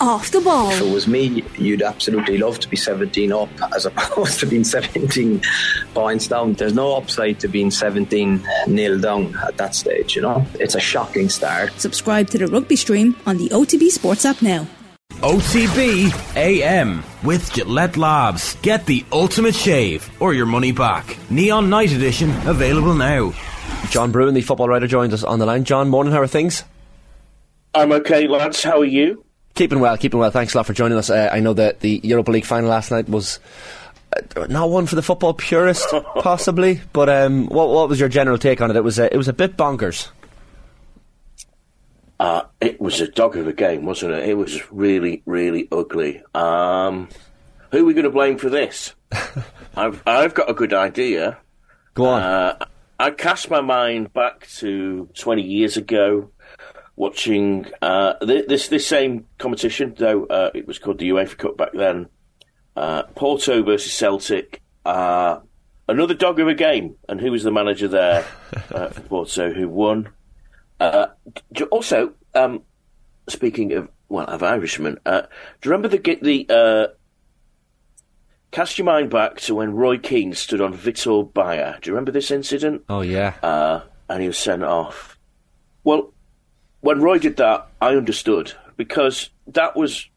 Off the ball. If it was me, you'd absolutely love to be 17 up as opposed to being 17 points down. There's no upside to being 17 nil down at that stage, you know? It's a shocking start. Subscribe to the rugby stream on the OTB Sports app now. OTB AM with Gillette Labs. Get the ultimate shave or your money back. Neon Night Edition available now. John Brewin, the football writer, joins us on the line. John, morning, how are things? I'm okay, lads. How are you? Keeping well, keeping well. Thanks a lot for joining us. Uh, I know that the Europa League final last night was uh, not one for the football purist, possibly, but um, what, what was your general take on it? It was a, it was a bit bonkers. Uh, it was a dog of a game, wasn't it? It was really, really ugly. Um, who are we going to blame for this? I've I've got a good idea. Go on. Uh, I cast my mind back to 20 years ago, watching uh, this this same competition, though uh, it was called the UEFA Cup back then. Uh, Porto versus Celtic. Uh, another dog of a game, and who was the manager there uh, for Porto who won? Uh, also, um, speaking of well of Irishmen, do you remember the the Cast your mind back to when Roy Keane stood on Vitor Baia. Do you remember this incident? Oh, yeah. Uh, and he was sent off. Well, when Roy did that, I understood because that was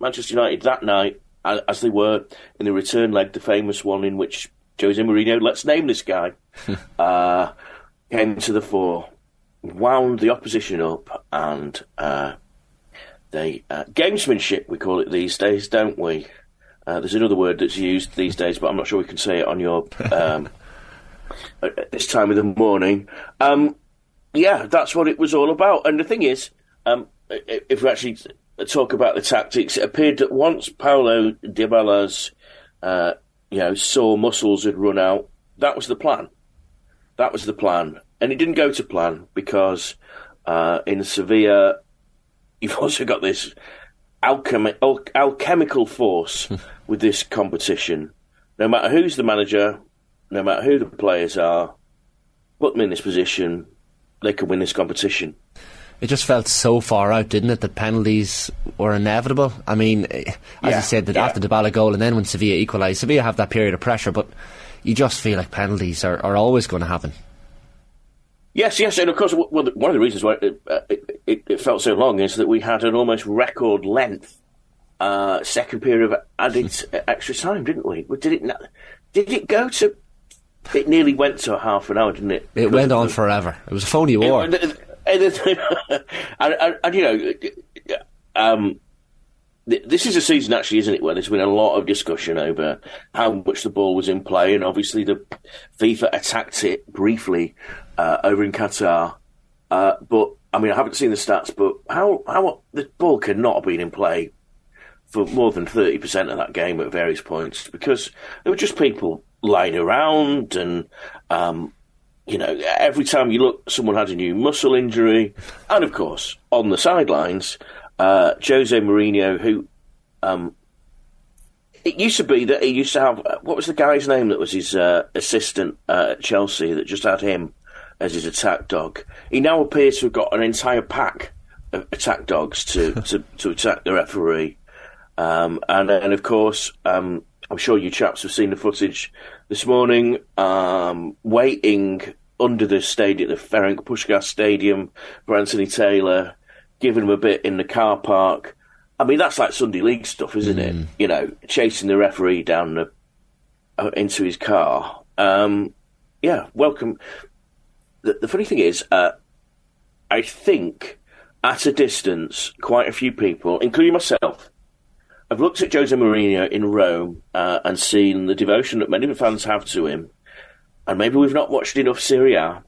Manchester United that night, as they were in the return leg, the famous one in which Jose Mourinho, let's name this guy, uh, came to the fore, wound the opposition up, and uh, they uh, gamesmanship we call it these days, don't we? Uh, there's another word that's used these days, but I'm not sure we can say it on your um, at this time of the morning. Um, yeah, that's what it was all about. And the thing is, um, if we actually talk about the tactics, it appeared that once Paulo Dybala's uh, you know sore muscles had run out, that was the plan. That was the plan, and it didn't go to plan because uh, in Sevilla, you've also got this alchemy, al- alchemical force with this competition. No matter who's the manager, no matter who the players are, put them in this position, they could win this competition. It just felt so far out, didn't it, that penalties were inevitable? I mean, eh, as yeah, you said, that yeah. after Dybala goal and then when Sevilla equalised, Sevilla have that period of pressure, but you just feel like penalties are, are always going to happen. Yes, yes, and of course, well, one of the reasons why it, uh, it, it, it, felt so long is that we had an almost record length uh, second period of added extra time, didn't we? Did it? Did it go to? It nearly went to half an hour, didn't it? It went on forever. It was a phony war. and, and, and, and, you know, um, this is a season, actually, isn't it, where there's been a lot of discussion over how much the ball was in play, and obviously the FIFA attacked it briefly uh, over in Qatar. Uh, but I mean, I haven't seen the stats, but how how the ball could not have been in play for more than thirty percent of that game at various points because there were just people lying around, and um, you know, every time you look, someone had a new muscle injury, and of course, on the sidelines, uh, Jose Mourinho, who um, it used to be that he used to have what was the guy's name that was his uh, assistant uh, at Chelsea that just had him as his attack dog. He now appears to have got an entire pack of attack dogs to, to, to attack the referee. Um, and and of course, um, I'm sure you chaps have seen the footage this morning, um, waiting under the stadium, the Ferenc Puskas Stadium for Anthony Taylor, giving him a bit in the car park. I mean, that's like Sunday League stuff, isn't mm. it? You know, chasing the referee down the, uh, into his car. Um, yeah, welcome. The, the, funny thing is, uh, I think at a distance, quite a few people, including myself, I've looked at Jose Mourinho in Rome uh, and seen the devotion that many of the fans have to him, and maybe we've not watched enough Serie A,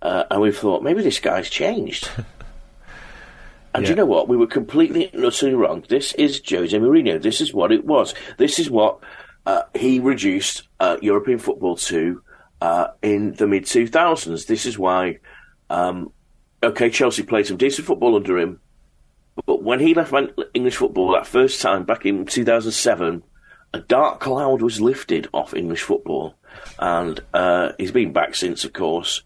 uh, and we've thought maybe this guy's changed. and yeah. you know what? We were completely and utterly wrong. This is Jose Mourinho. This is what it was. This is what uh, he reduced uh, European football to uh, in the mid 2000s. This is why, um, okay, Chelsea played some decent football under him, but when he left English football that first time back in 2007, a dark cloud was lifted off English football, and uh, he's been back since, of course.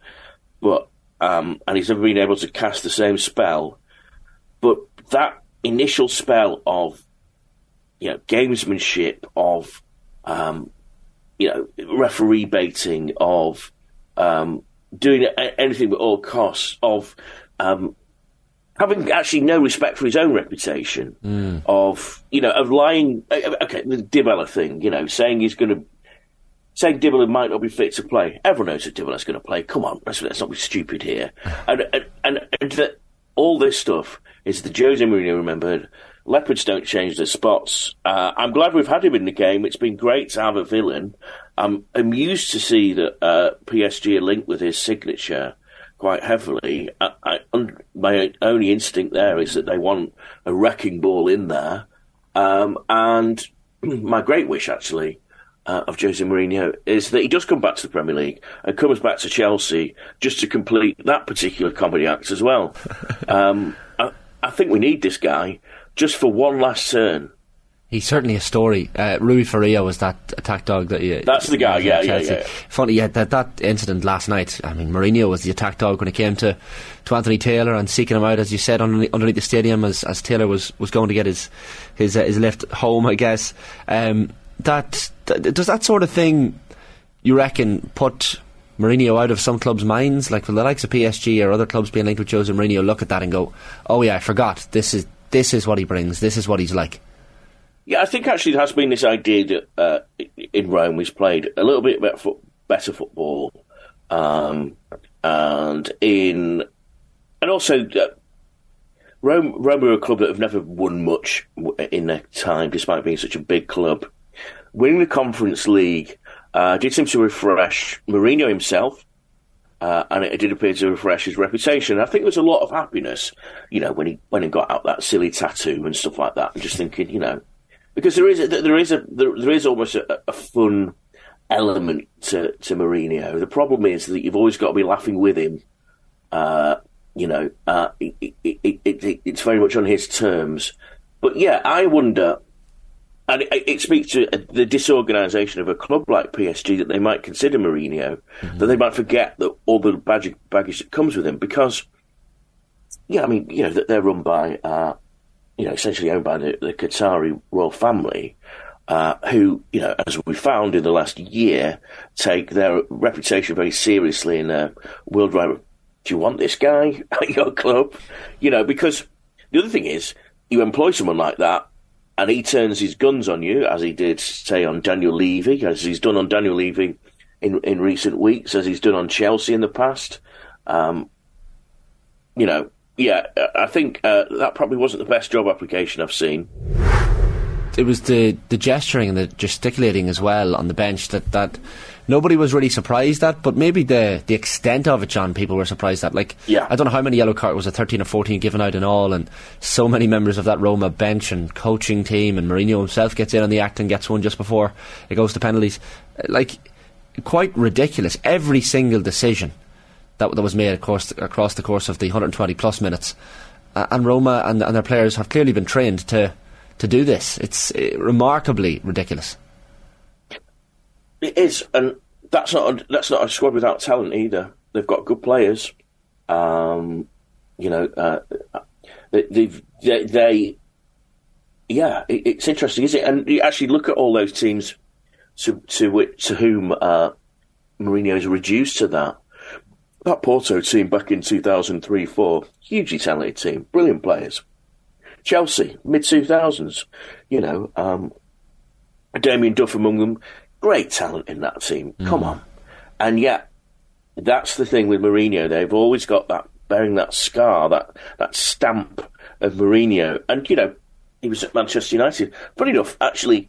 But um, and he's never been able to cast the same spell. But that initial spell of you know gamesmanship of um, you know referee baiting of um, doing anything at all costs of um, having actually no respect for his own reputation mm. of you know of lying uh, uh, okay the Dybala thing you know saying he's going to saying Dybala might not be fit to play. Everyone knows that Dybala's going to play. Come on let's, let's not be stupid here. And and, and, and that all this stuff is the Jose Mourinho remembered leopards don't change their spots. Uh, I'm glad we've had him in the game. It's been great to have a villain. I'm amused to see that uh, PSG are linked with his signature quite heavily. I, I, my only instinct there is that they want a wrecking ball in there. Um, and my great wish, actually, uh, of Jose Mourinho is that he does come back to the Premier League and comes back to Chelsea just to complete that particular comedy act as well. um, I, I think we need this guy just for one last turn He's certainly a story. Uh, Rui Faria was that attack dog that you. That's the guy, yeah, yeah, yeah. Funny, yeah, that, that incident last night. I mean, Mourinho was the attack dog when it came to, to Anthony Taylor and seeking him out, as you said, underneath, underneath the stadium as, as Taylor was, was going to get his his uh, his lift home, I guess. Um, that, that does that sort of thing, you reckon, put Mourinho out of some clubs' minds, like for the likes of PSG or other clubs being linked with Jose Mourinho, look at that and go, "Oh yeah, I forgot. This is this is what he brings. This is what he's like." Yeah, I think actually there has been this idea that uh, in Rome he's played a little bit better, football, um, and in and also uh, Rome. Rome are a club that have never won much in their time, despite being such a big club. Winning the Conference League uh, did seem to refresh Mourinho himself. Uh, and it, did appear to refresh his reputation. I think there was a lot of happiness, you know, when he when he got out that silly tattoo and stuff like that, and just thinking, you know, because there is there is a there, there is almost a, a, fun element to to Mourinho. The problem is that you've always got to be laughing with him. Uh, you know, uh, it, it, it, it's very much on his terms. But yeah, I wonder, and it, speaks to the disorganisation of a club like PSG that they might consider Mourinho, mm-hmm. that they might forget that all the baggage, baggage that comes with him. Because, yeah, I mean, you know, that they're run by uh, you know, essentially owned by the, the Qatari royal family, uh, who, you know, as we found in the last year, take their reputation very seriously in a worldwide. Do you want this guy at your club? You know, because the other thing is, you employ someone like that, and he turns his guns on you, as he did, say, on Daniel Levy, as he's done on Daniel Levy in in recent weeks, as he's done on Chelsea in the past. Um, you know, yeah, I think uh, that probably wasn't the best job application I've seen. It was the, the gesturing and the gesticulating as well on the bench that, that nobody was really surprised at, but maybe the, the extent of it, John, people were surprised at. Like, yeah. I don't know how many yellow cards, was it 13 or 14 given out in all, and so many members of that Roma bench and coaching team, and Mourinho himself gets in on the act and gets one just before it goes to penalties. Like, quite ridiculous. Every single decision that, that was made across, across the course of the 120 plus minutes. Uh, and Roma and, and their players have clearly been trained to, to do this. It's uh, remarkably ridiculous. It is, and that's not a, that's not a squad without talent either. They've got good players. Um, you know, uh, they, they, they, yeah, it, it's interesting, is it? And you actually look at all those teams to to, to whom uh, Mourinho is reduced to that that Porto team back in 2003 4, hugely talented team, brilliant players. Chelsea, mid 2000s, you know, um, Damien Duff among them, great talent in that team. Mm. Come on. And yet, that's the thing with Mourinho. They've always got that, bearing that scar, that, that stamp of Mourinho. And, you know, he was at Manchester United. Funny enough, actually,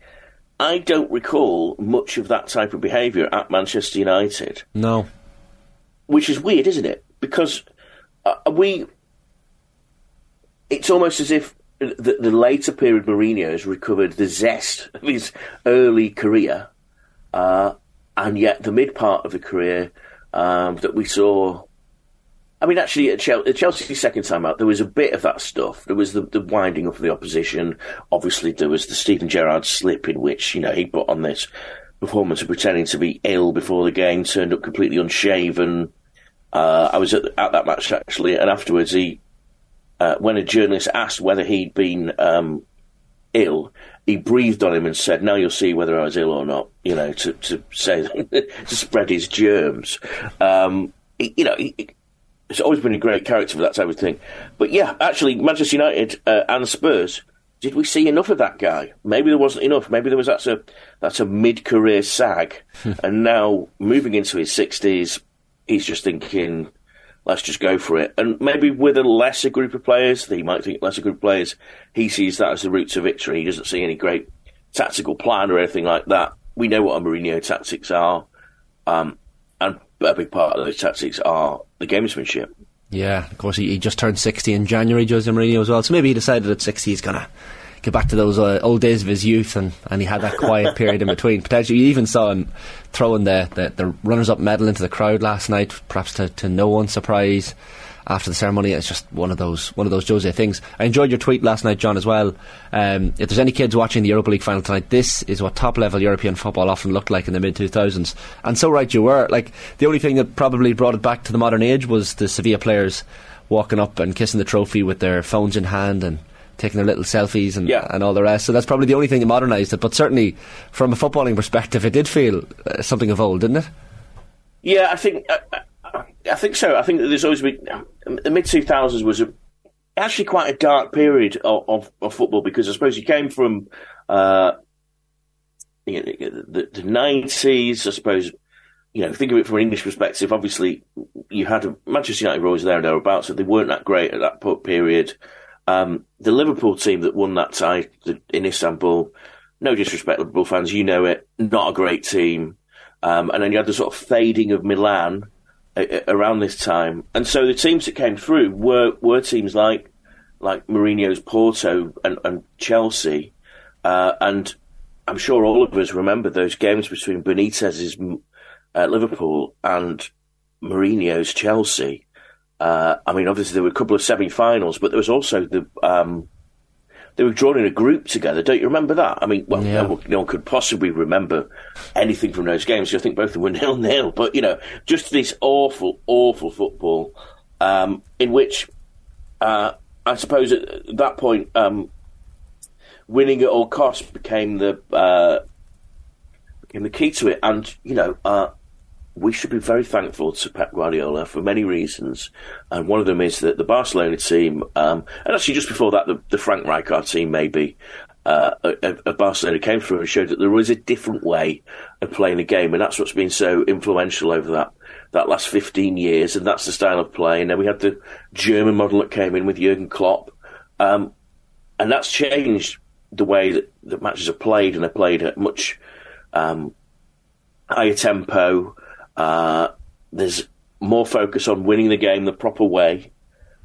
I don't recall much of that type of behaviour at Manchester United. No which is weird, isn't it? Because uh, we, it's almost as if the, the, later period Mourinho has recovered the zest of his early career, uh, and yet the mid part of the career um, that we saw. I mean, actually, at Chelsea, Chelsea's second time out, there was a bit of that stuff. There was the, the winding up of the opposition. Obviously, there was the Steven Gerrard slip in which you know he put on this performance of pretending to be ill before the game, turned up completely unshaven, uh, I was at, at, that match actually, and afterwards he uh, when a journalist asked whether he'd been um, ill, he breathed on him and said, "Now you'll see whether I was ill or not." You know, to to say to spread his germs. Um, he, you know, he, it's always been a great character for that type of thing. But yeah, actually, Manchester United uh, and Spurs. Did we see enough of that guy? Maybe there wasn't enough. Maybe there was that's a that's a mid career sag, and now moving into his sixties, he's just thinking, let's just go for it. And maybe with a lesser group of players, he might think lesser group of players, he sees that as the route to victory. He doesn't see any great tactical plan or anything like that. We know what a Mourinho tactics are, um, and a big part of those tactics are the gamesmanship. Yeah, of course, he, he just turned 60 in January, Jose Mourinho as well. So maybe he decided at 60 he's going to get back to those uh, old days of his youth, and, and he had that quiet period in between. Potentially, you even saw him throwing the, the, the runners up medal into the crowd last night, perhaps to, to no one's surprise. After the ceremony, it's just one of those one of those Jose things. I enjoyed your tweet last night, John, as well. Um, if there's any kids watching the Europa League final tonight, this is what top level European football often looked like in the mid 2000s. And so right you were. Like the only thing that probably brought it back to the modern age was the Sevilla players walking up and kissing the trophy with their phones in hand and taking their little selfies and, Yeah. and all the rest. So that's probably the only thing that modernised it. But certainly, from a footballing perspective, it did feel uh, something of old, didn't it? Yeah, I think I, I, I think so. I think that there's always been the mid two thousands was a, actually quite a dark period of, of, of football because I suppose you came from uh, you know, the the nineties. I suppose you know think of it from an English perspective. Obviously, you had a, Manchester United were always there and thereabouts, so they weren't that great at that period. Um, the Liverpool team that won that tie in Istanbul, no disrespect, Liverpool fans, you know it, not a great team. Um, and then you had the sort of fading of Milan uh, uh, around this time, and so the teams that came through were were teams like like Mourinho's Porto and, and Chelsea, uh, and I'm sure all of us remember those games between Benitez's uh, Liverpool and Mourinho's Chelsea. Uh, I mean, obviously there were a couple of semi-finals, but there was also the um, they were drawn in a group together. Don't you remember that? I mean, well, Yeah. no, one- no one could possibly remember anything from those games. I think both of them were nil nil. But you know, just this awful, awful football um, in which uh, I suppose at that point, um, winning at all costs became the uh, became the key to it. And you know, uh, we should be very thankful to Pep Guardiola for many reasons. And one of them is that the Barcelona team, um, and actually just before that, the, the Frank Rijkaard team, maybe. Uh, of of Barcelona came through and showed that there was a different way of playing the game, and that's what's been so influential over that that last fifteen years, and that's the style of play. And then we had the German model that came in with Jurgen Klopp, um, and that's changed the way that, that matches are played, and they're played at much um, higher tempo. Uh, there's more focus on winning the game the proper way.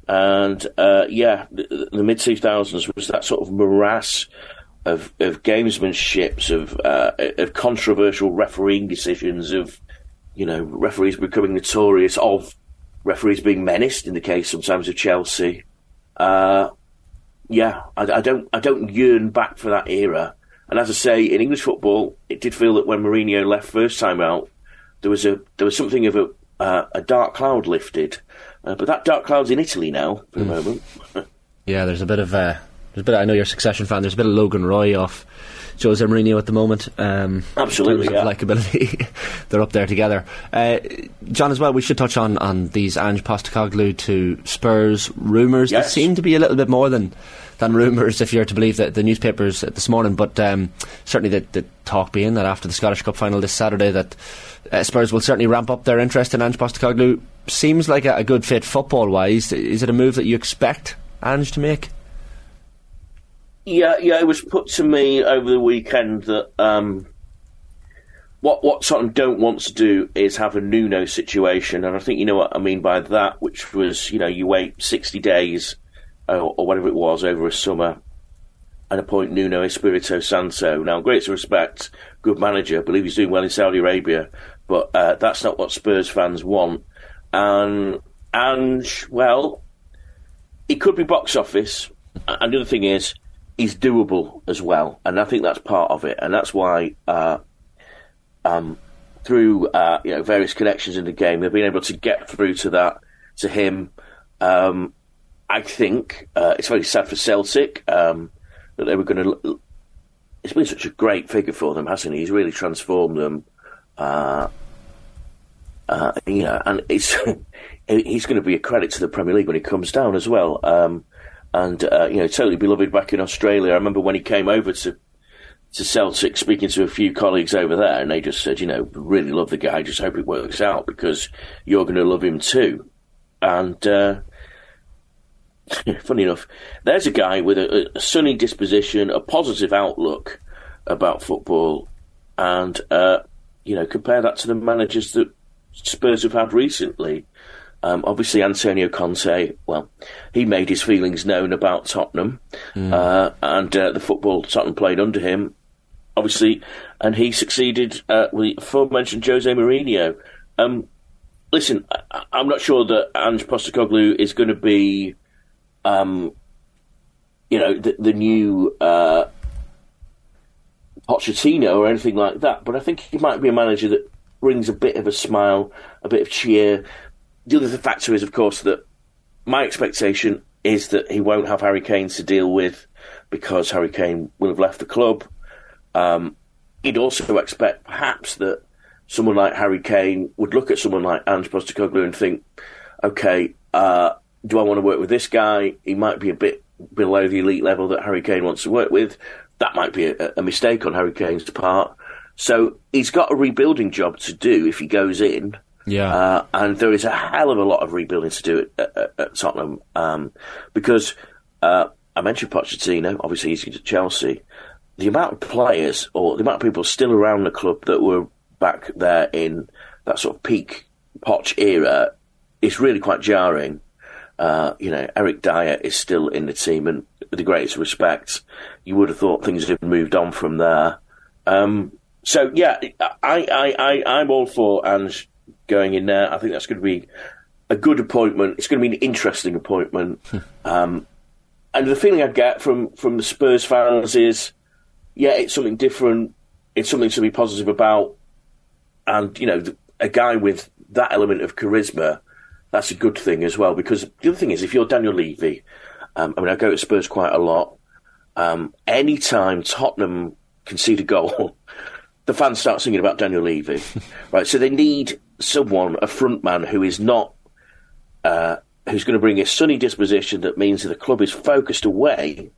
And uh, yeah, the, the mid 2000s was that sort of morass of, of gamesmanships, of, uh, of controversial refereeing decisions, of you know referees becoming notorious, of referees being menaced in the case sometimes of Chelsea. Uh, yeah, I, I don't I don't yearn back for that era. And as I say, in English football, it did feel that when Mourinho left first time out, there was a there was something of a uh, a dark cloud lifted. Uh, but that dark cloud's in Italy now for the moment. Yeah, there's a bit of uh, there's a bit. I know you're a Succession fan. There's a bit of Logan Roy off Jose Mourinho at the moment. Um, Absolutely, yeah. likability, they're up there together. Uh, John, as well, we should touch on on these Ange Postecoglou to Spurs rumours. They seem to be a little bit more than than rumours, if you're to believe the, the newspapers this morning. But um, certainly, the, the talk being that after the Scottish Cup final this Saturday, that uh, Spurs will certainly ramp up their interest in Ange Postecoglou. Seems like a, a good fit football wise. Is it a move that you expect Ange to make? Yeah, yeah, it was put to me over the weekend that um, what what Tottenham don't want to do is have a Nuno situation, and I think you know what I mean by that, which was you know you wait sixty days uh, or whatever it was over a summer and appoint Nuno Espirito Santo. Now, great respect, good manager, I believe he's doing well in Saudi Arabia, but uh, that's not what Spurs fans want. And and well, it could be box office. And the other thing is, he's doable as well, and I think that's part of it, and that's why. Uh, um, through uh, you know various connections in the game, they've been able to get through to that to him, um, I think uh, it's very sad for Celtic um, that they were going to. It's been such a great figure for them, hasn't he? He's really transformed them. Uh, uh, you know, and it's he's going to be a credit to the Premier League when he comes down as well. Um, and uh, you know, totally beloved back in Australia. I remember when he came over to to Celtic, speaking to a few colleagues over there, and they just said, you know, really love the guy. Just hope it works out because you're going to love him too. And uh, funny enough, there's a guy with a, a, sunny disposition, a positive outlook about football, and uh, you know, compare that to the managers that Spurs have had recently. Um, obviously, Antonio Conte, well, he made his feelings known about Tottenham mm. uh, and uh, the football Tottenham played under him, obviously, and he succeeded uh, with aforementioned Jose Mourinho. Um, listen, I, am not sure that Ange Postecoglou is going to be, um, you know, the, the new uh, Pochettino or anything like that, but I think he might be a manager that brings a bit of a smile, a bit of cheer. The other factor is, of course, that my expectation is that he won't have Harry Kane to deal with because Harry Kane will have left the club. Um, he'd also expect perhaps that someone like Harry Kane would look at someone like Ange Postecoglou and think, okay, uh, do I want to work with this guy? He might be a bit below the elite level that Harry Kane wants to work with. That might be a, a mistake on Harry Kane's part. So he's got a rebuilding job to do if he goes in. Yeah. Uh, and there is a hell of a lot of rebuilding to do at, at, at Tottenham um, because uh, I mentioned Pochettino, obviously he's at Chelsea. The amount of players or the amount of people still around the club that were back there in that sort of peak Poch era is really quite jarring. Uh, you know, Eric Dier is still in the team, and with the greatest respect, you would have thought things have moved on from there. Um, so yeah, I, I, I, I'm all for Ange going in there. I think that's going to be a good appointment. It's going to be an interesting appointment. um, and the feeling I get from, from the Spurs fans is, yeah, it's something different. It's something to be positive about. And, you know, a guy with that element of charisma, that's a good thing as well. Because the other thing is, if you're Daniel Levy, um, I mean, I go to Spurs quite a lot. Um, anytime Tottenham concede a goal, the fans start singing about Daniel Levy, right? So they need someone, a front man who is not, uh, who's going to bring a sunny disposition that means that the club is focused away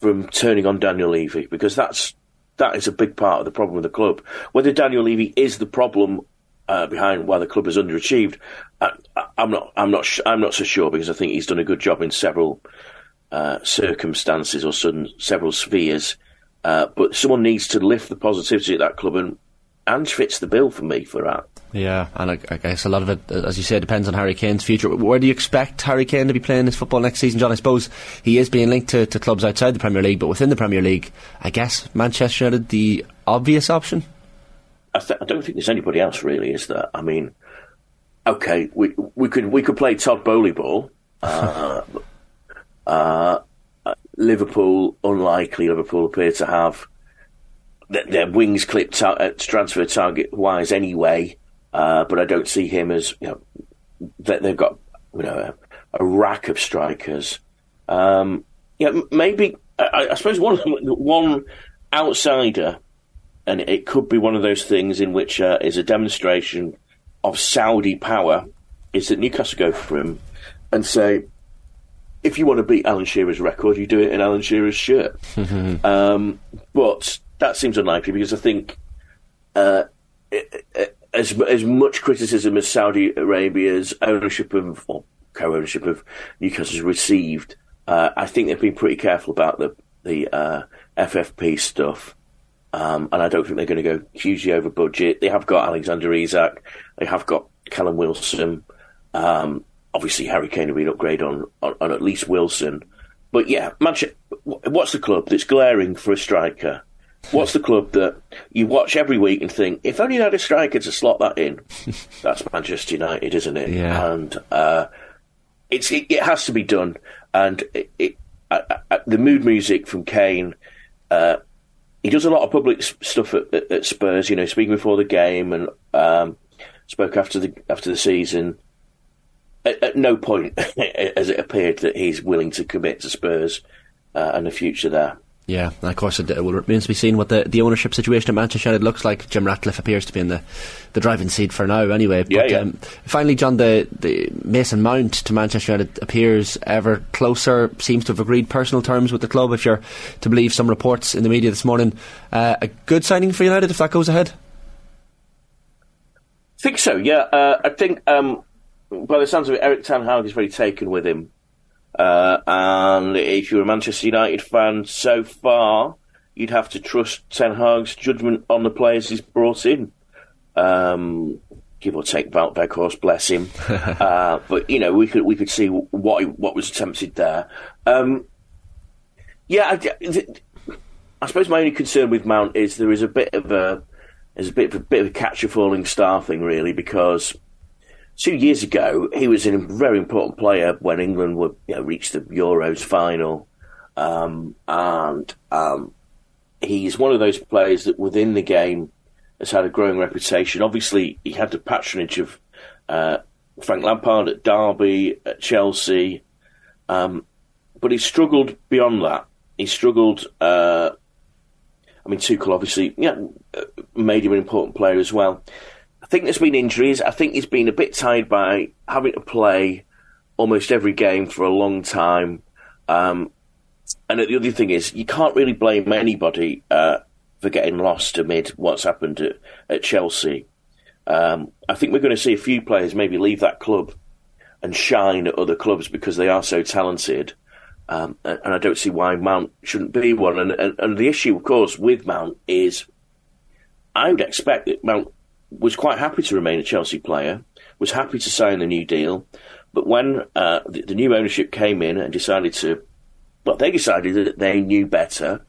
from turning on Daniel Levy because that's that is a big part of the problem with the club. Whether Daniel Levy is the problem uh, behind why the club has underachieved, I, am not. I'm not. I'm not so sure because I think he's done a good job in several uh, circumstances or sudden, several spheres. Uh, but someone needs to lift the positivity at that club, and Ange fits the bill for me for that. Yeah, and I, I, guess a lot of it, as you say, depends on Harry Kane's future. Where do you expect Harry Kane to be playing his football next season, John? I suppose he is being linked to, to clubs outside the Premier League, but within the Premier League, I guess Manchester United the obvious option. I, th- I don't think there's anybody else really, is there? I mean, okay, we we could we could play Todd Boehly ball. Uh, uh, Liverpool, unlikely Liverpool appear to have their wings clipped uh, transfer target wise anyway. Uh, but I don't see him as you know that they've got you know a, a rack of strikers. Um, yeah, maybe I, I, suppose one one outsider, and it could be one of those things in which uh, is a demonstration of Saudi power. Is that Newcastle go for him and say, if you want to beat Alan Shearer's record, you do it in Alan Shearer's shirt. um, but that seems unlikely because I think uh, as as much criticism as Saudi Arabia's ownership of or co-ownership of Newcastle has received, uh, I think they've been pretty careful about the the uh, FFP stuff. Um, and I don't think they're going to go hugely over budget. They have got Alexander Isak, they have got Callum Wilson. Um, obviously Harry Kane will be an upgrade on, on, on at least Wilson. But yeah, Manchester, what's the club that's glaring for a striker? What's the club that you watch every week and think, if only they had a striker to slot that in? That's Manchester United, isn't it? Yeah. And uh, it's it, it, has to be done. And it, it uh, uh, the mood music from Kane, uh, he does a lot of public stuff at, at, at, Spurs. You know, speaking before the game and um, spoke after the after the season at, at, no point has it appeared that he's willing to commit to Spurs uh, and the future there. Yeah, of course it, it will remain to be seen what the, the ownership situation at Manchester United looks like. Jim Ratcliffe appears to be in the, the driving seat for now, anyway. But, yeah, yeah. Um, finally, John, the, the Mason Mount to Manchester United appears ever closer. Seems to have agreed personal terms with the club, if you're to believe some reports in the media this morning. Uh, a good signing for United if that goes ahead. I think so. Yeah, uh, I think um, by the sounds of it, Erik Ten Hag is very taken with him. Uh, and if you're a Manchester United fan so far, you'd have to trust Ten Hag's judgment on the players he's brought in. Um, give or take Wout Weghorst, bless him. uh, but you know, we could we could see what what was attempted there. Um, yeah, I, I, suppose my only concern with Mount is there is a bit of a there's a bit of a bit of a catch a falling star thing, really, because two years ago, he was a very important player when England would you know, reach the Euros final, um, and um, he's one of those players that within the game has had a growing reputation. Obviously, he had the patronage of uh, Frank Lampard at Derby, at Chelsea, um, but he struggled beyond that. He struggled. Uh, I mean, Tuchel obviously yeah, made him an important player as well think there's been injuries. I think he's been a bit tired by having to play almost every game for a long time. Um, and the other thing is, you can't really blame anybody uh, for getting lost amid what's happened at, at Chelsea. Um, I think we're going to see a few players maybe leave that club and shine at other clubs because they are so talented. Um, and, I don't see why Mount shouldn't be one. And, and, and the issue, of course, with Mount is I would expect that Mount was quite happy to remain a Chelsea player, was happy to sign the new deal, but when uh, the, the, new ownership came in and decided to, well, they decided that they knew better,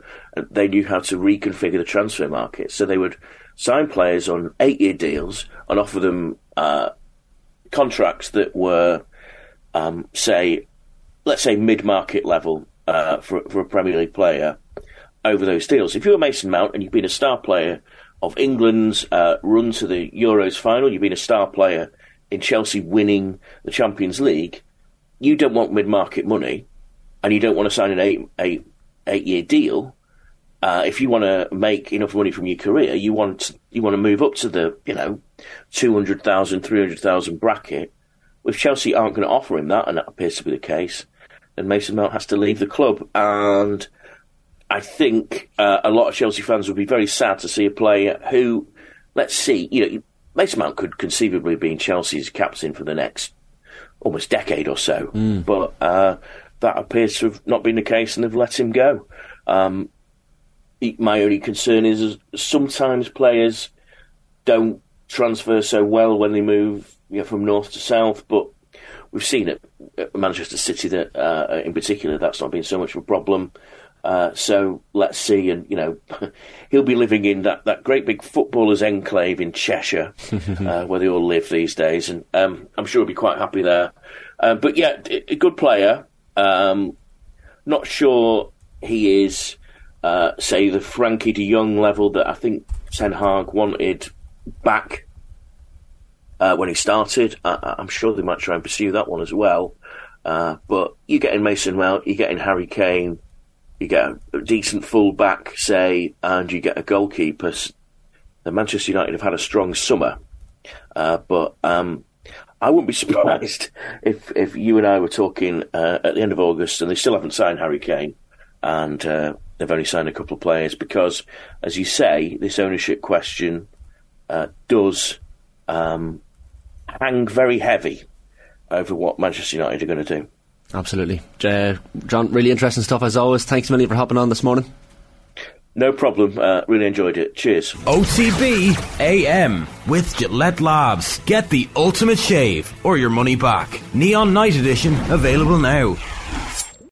they knew how to reconfigure the transfer market, so they would sign players on eight-year deals and offer them uh, contracts that were, um, say, let's say mid-market level uh, for for a Premier League player over those deals. If you were Mason Mount and you've been a star player of England's uh, run to the Euros final. You've been a star player in Chelsea winning the Champions League. You don't want mid market money, and you don't want to sign an eight, eight, eight year deal. Uh, if you want to make enough money from your career, you want you want to move up to the you know 200,000, 300,000 bracket. If Chelsea aren't going to offer him that, and that appears to be the case, then Mason Mount has to leave the club. And I think uh, a lot of Chelsea fans would be very sad to see a player who, let's see, you know, Mason Mount could conceivably be Chelsea's captain for the next almost decade or so, mm. but uh, that appears to have not been the case, and they've let him go. Um, my only concern is sometimes players don't transfer so well when they move you know, from north to south, but we've seen it at Manchester City that, uh, in particular, that's not been so much of a problem. Uh, so let's see, and you know, he'll be living in that, that great big footballers' enclave in Cheshire, uh, where they all live these days, and um, I'm sure he'll be quite happy there. Uh, but yeah, a good player. Um, not sure he is, uh, say, the Frenkie De Jong level that I think Ten Hag wanted back uh, when he started. I, am sure they might try and pursue that one as well. but you're getting Mason Mount, you're getting Harry Kane you get a decent full-back, say, and you get a goalkeeper. The Manchester United have had a strong summer, uh, but um, I wouldn't be surprised if if you and I were talking uh, at the end of August and they still haven't signed Harry Kane, and uh, they've only signed a couple of players because, as you say, this ownership question uh, does um, hang very heavy over what Manchester United are going to do. Absolutely. Uh, John, really interesting stuff as always. Thanks a million for hopping on this morning. No problem. Uh, really enjoyed it. Cheers. OTB AM with Gillette Labs. Get the ultimate shave or your money back. Neon Night Edition available now.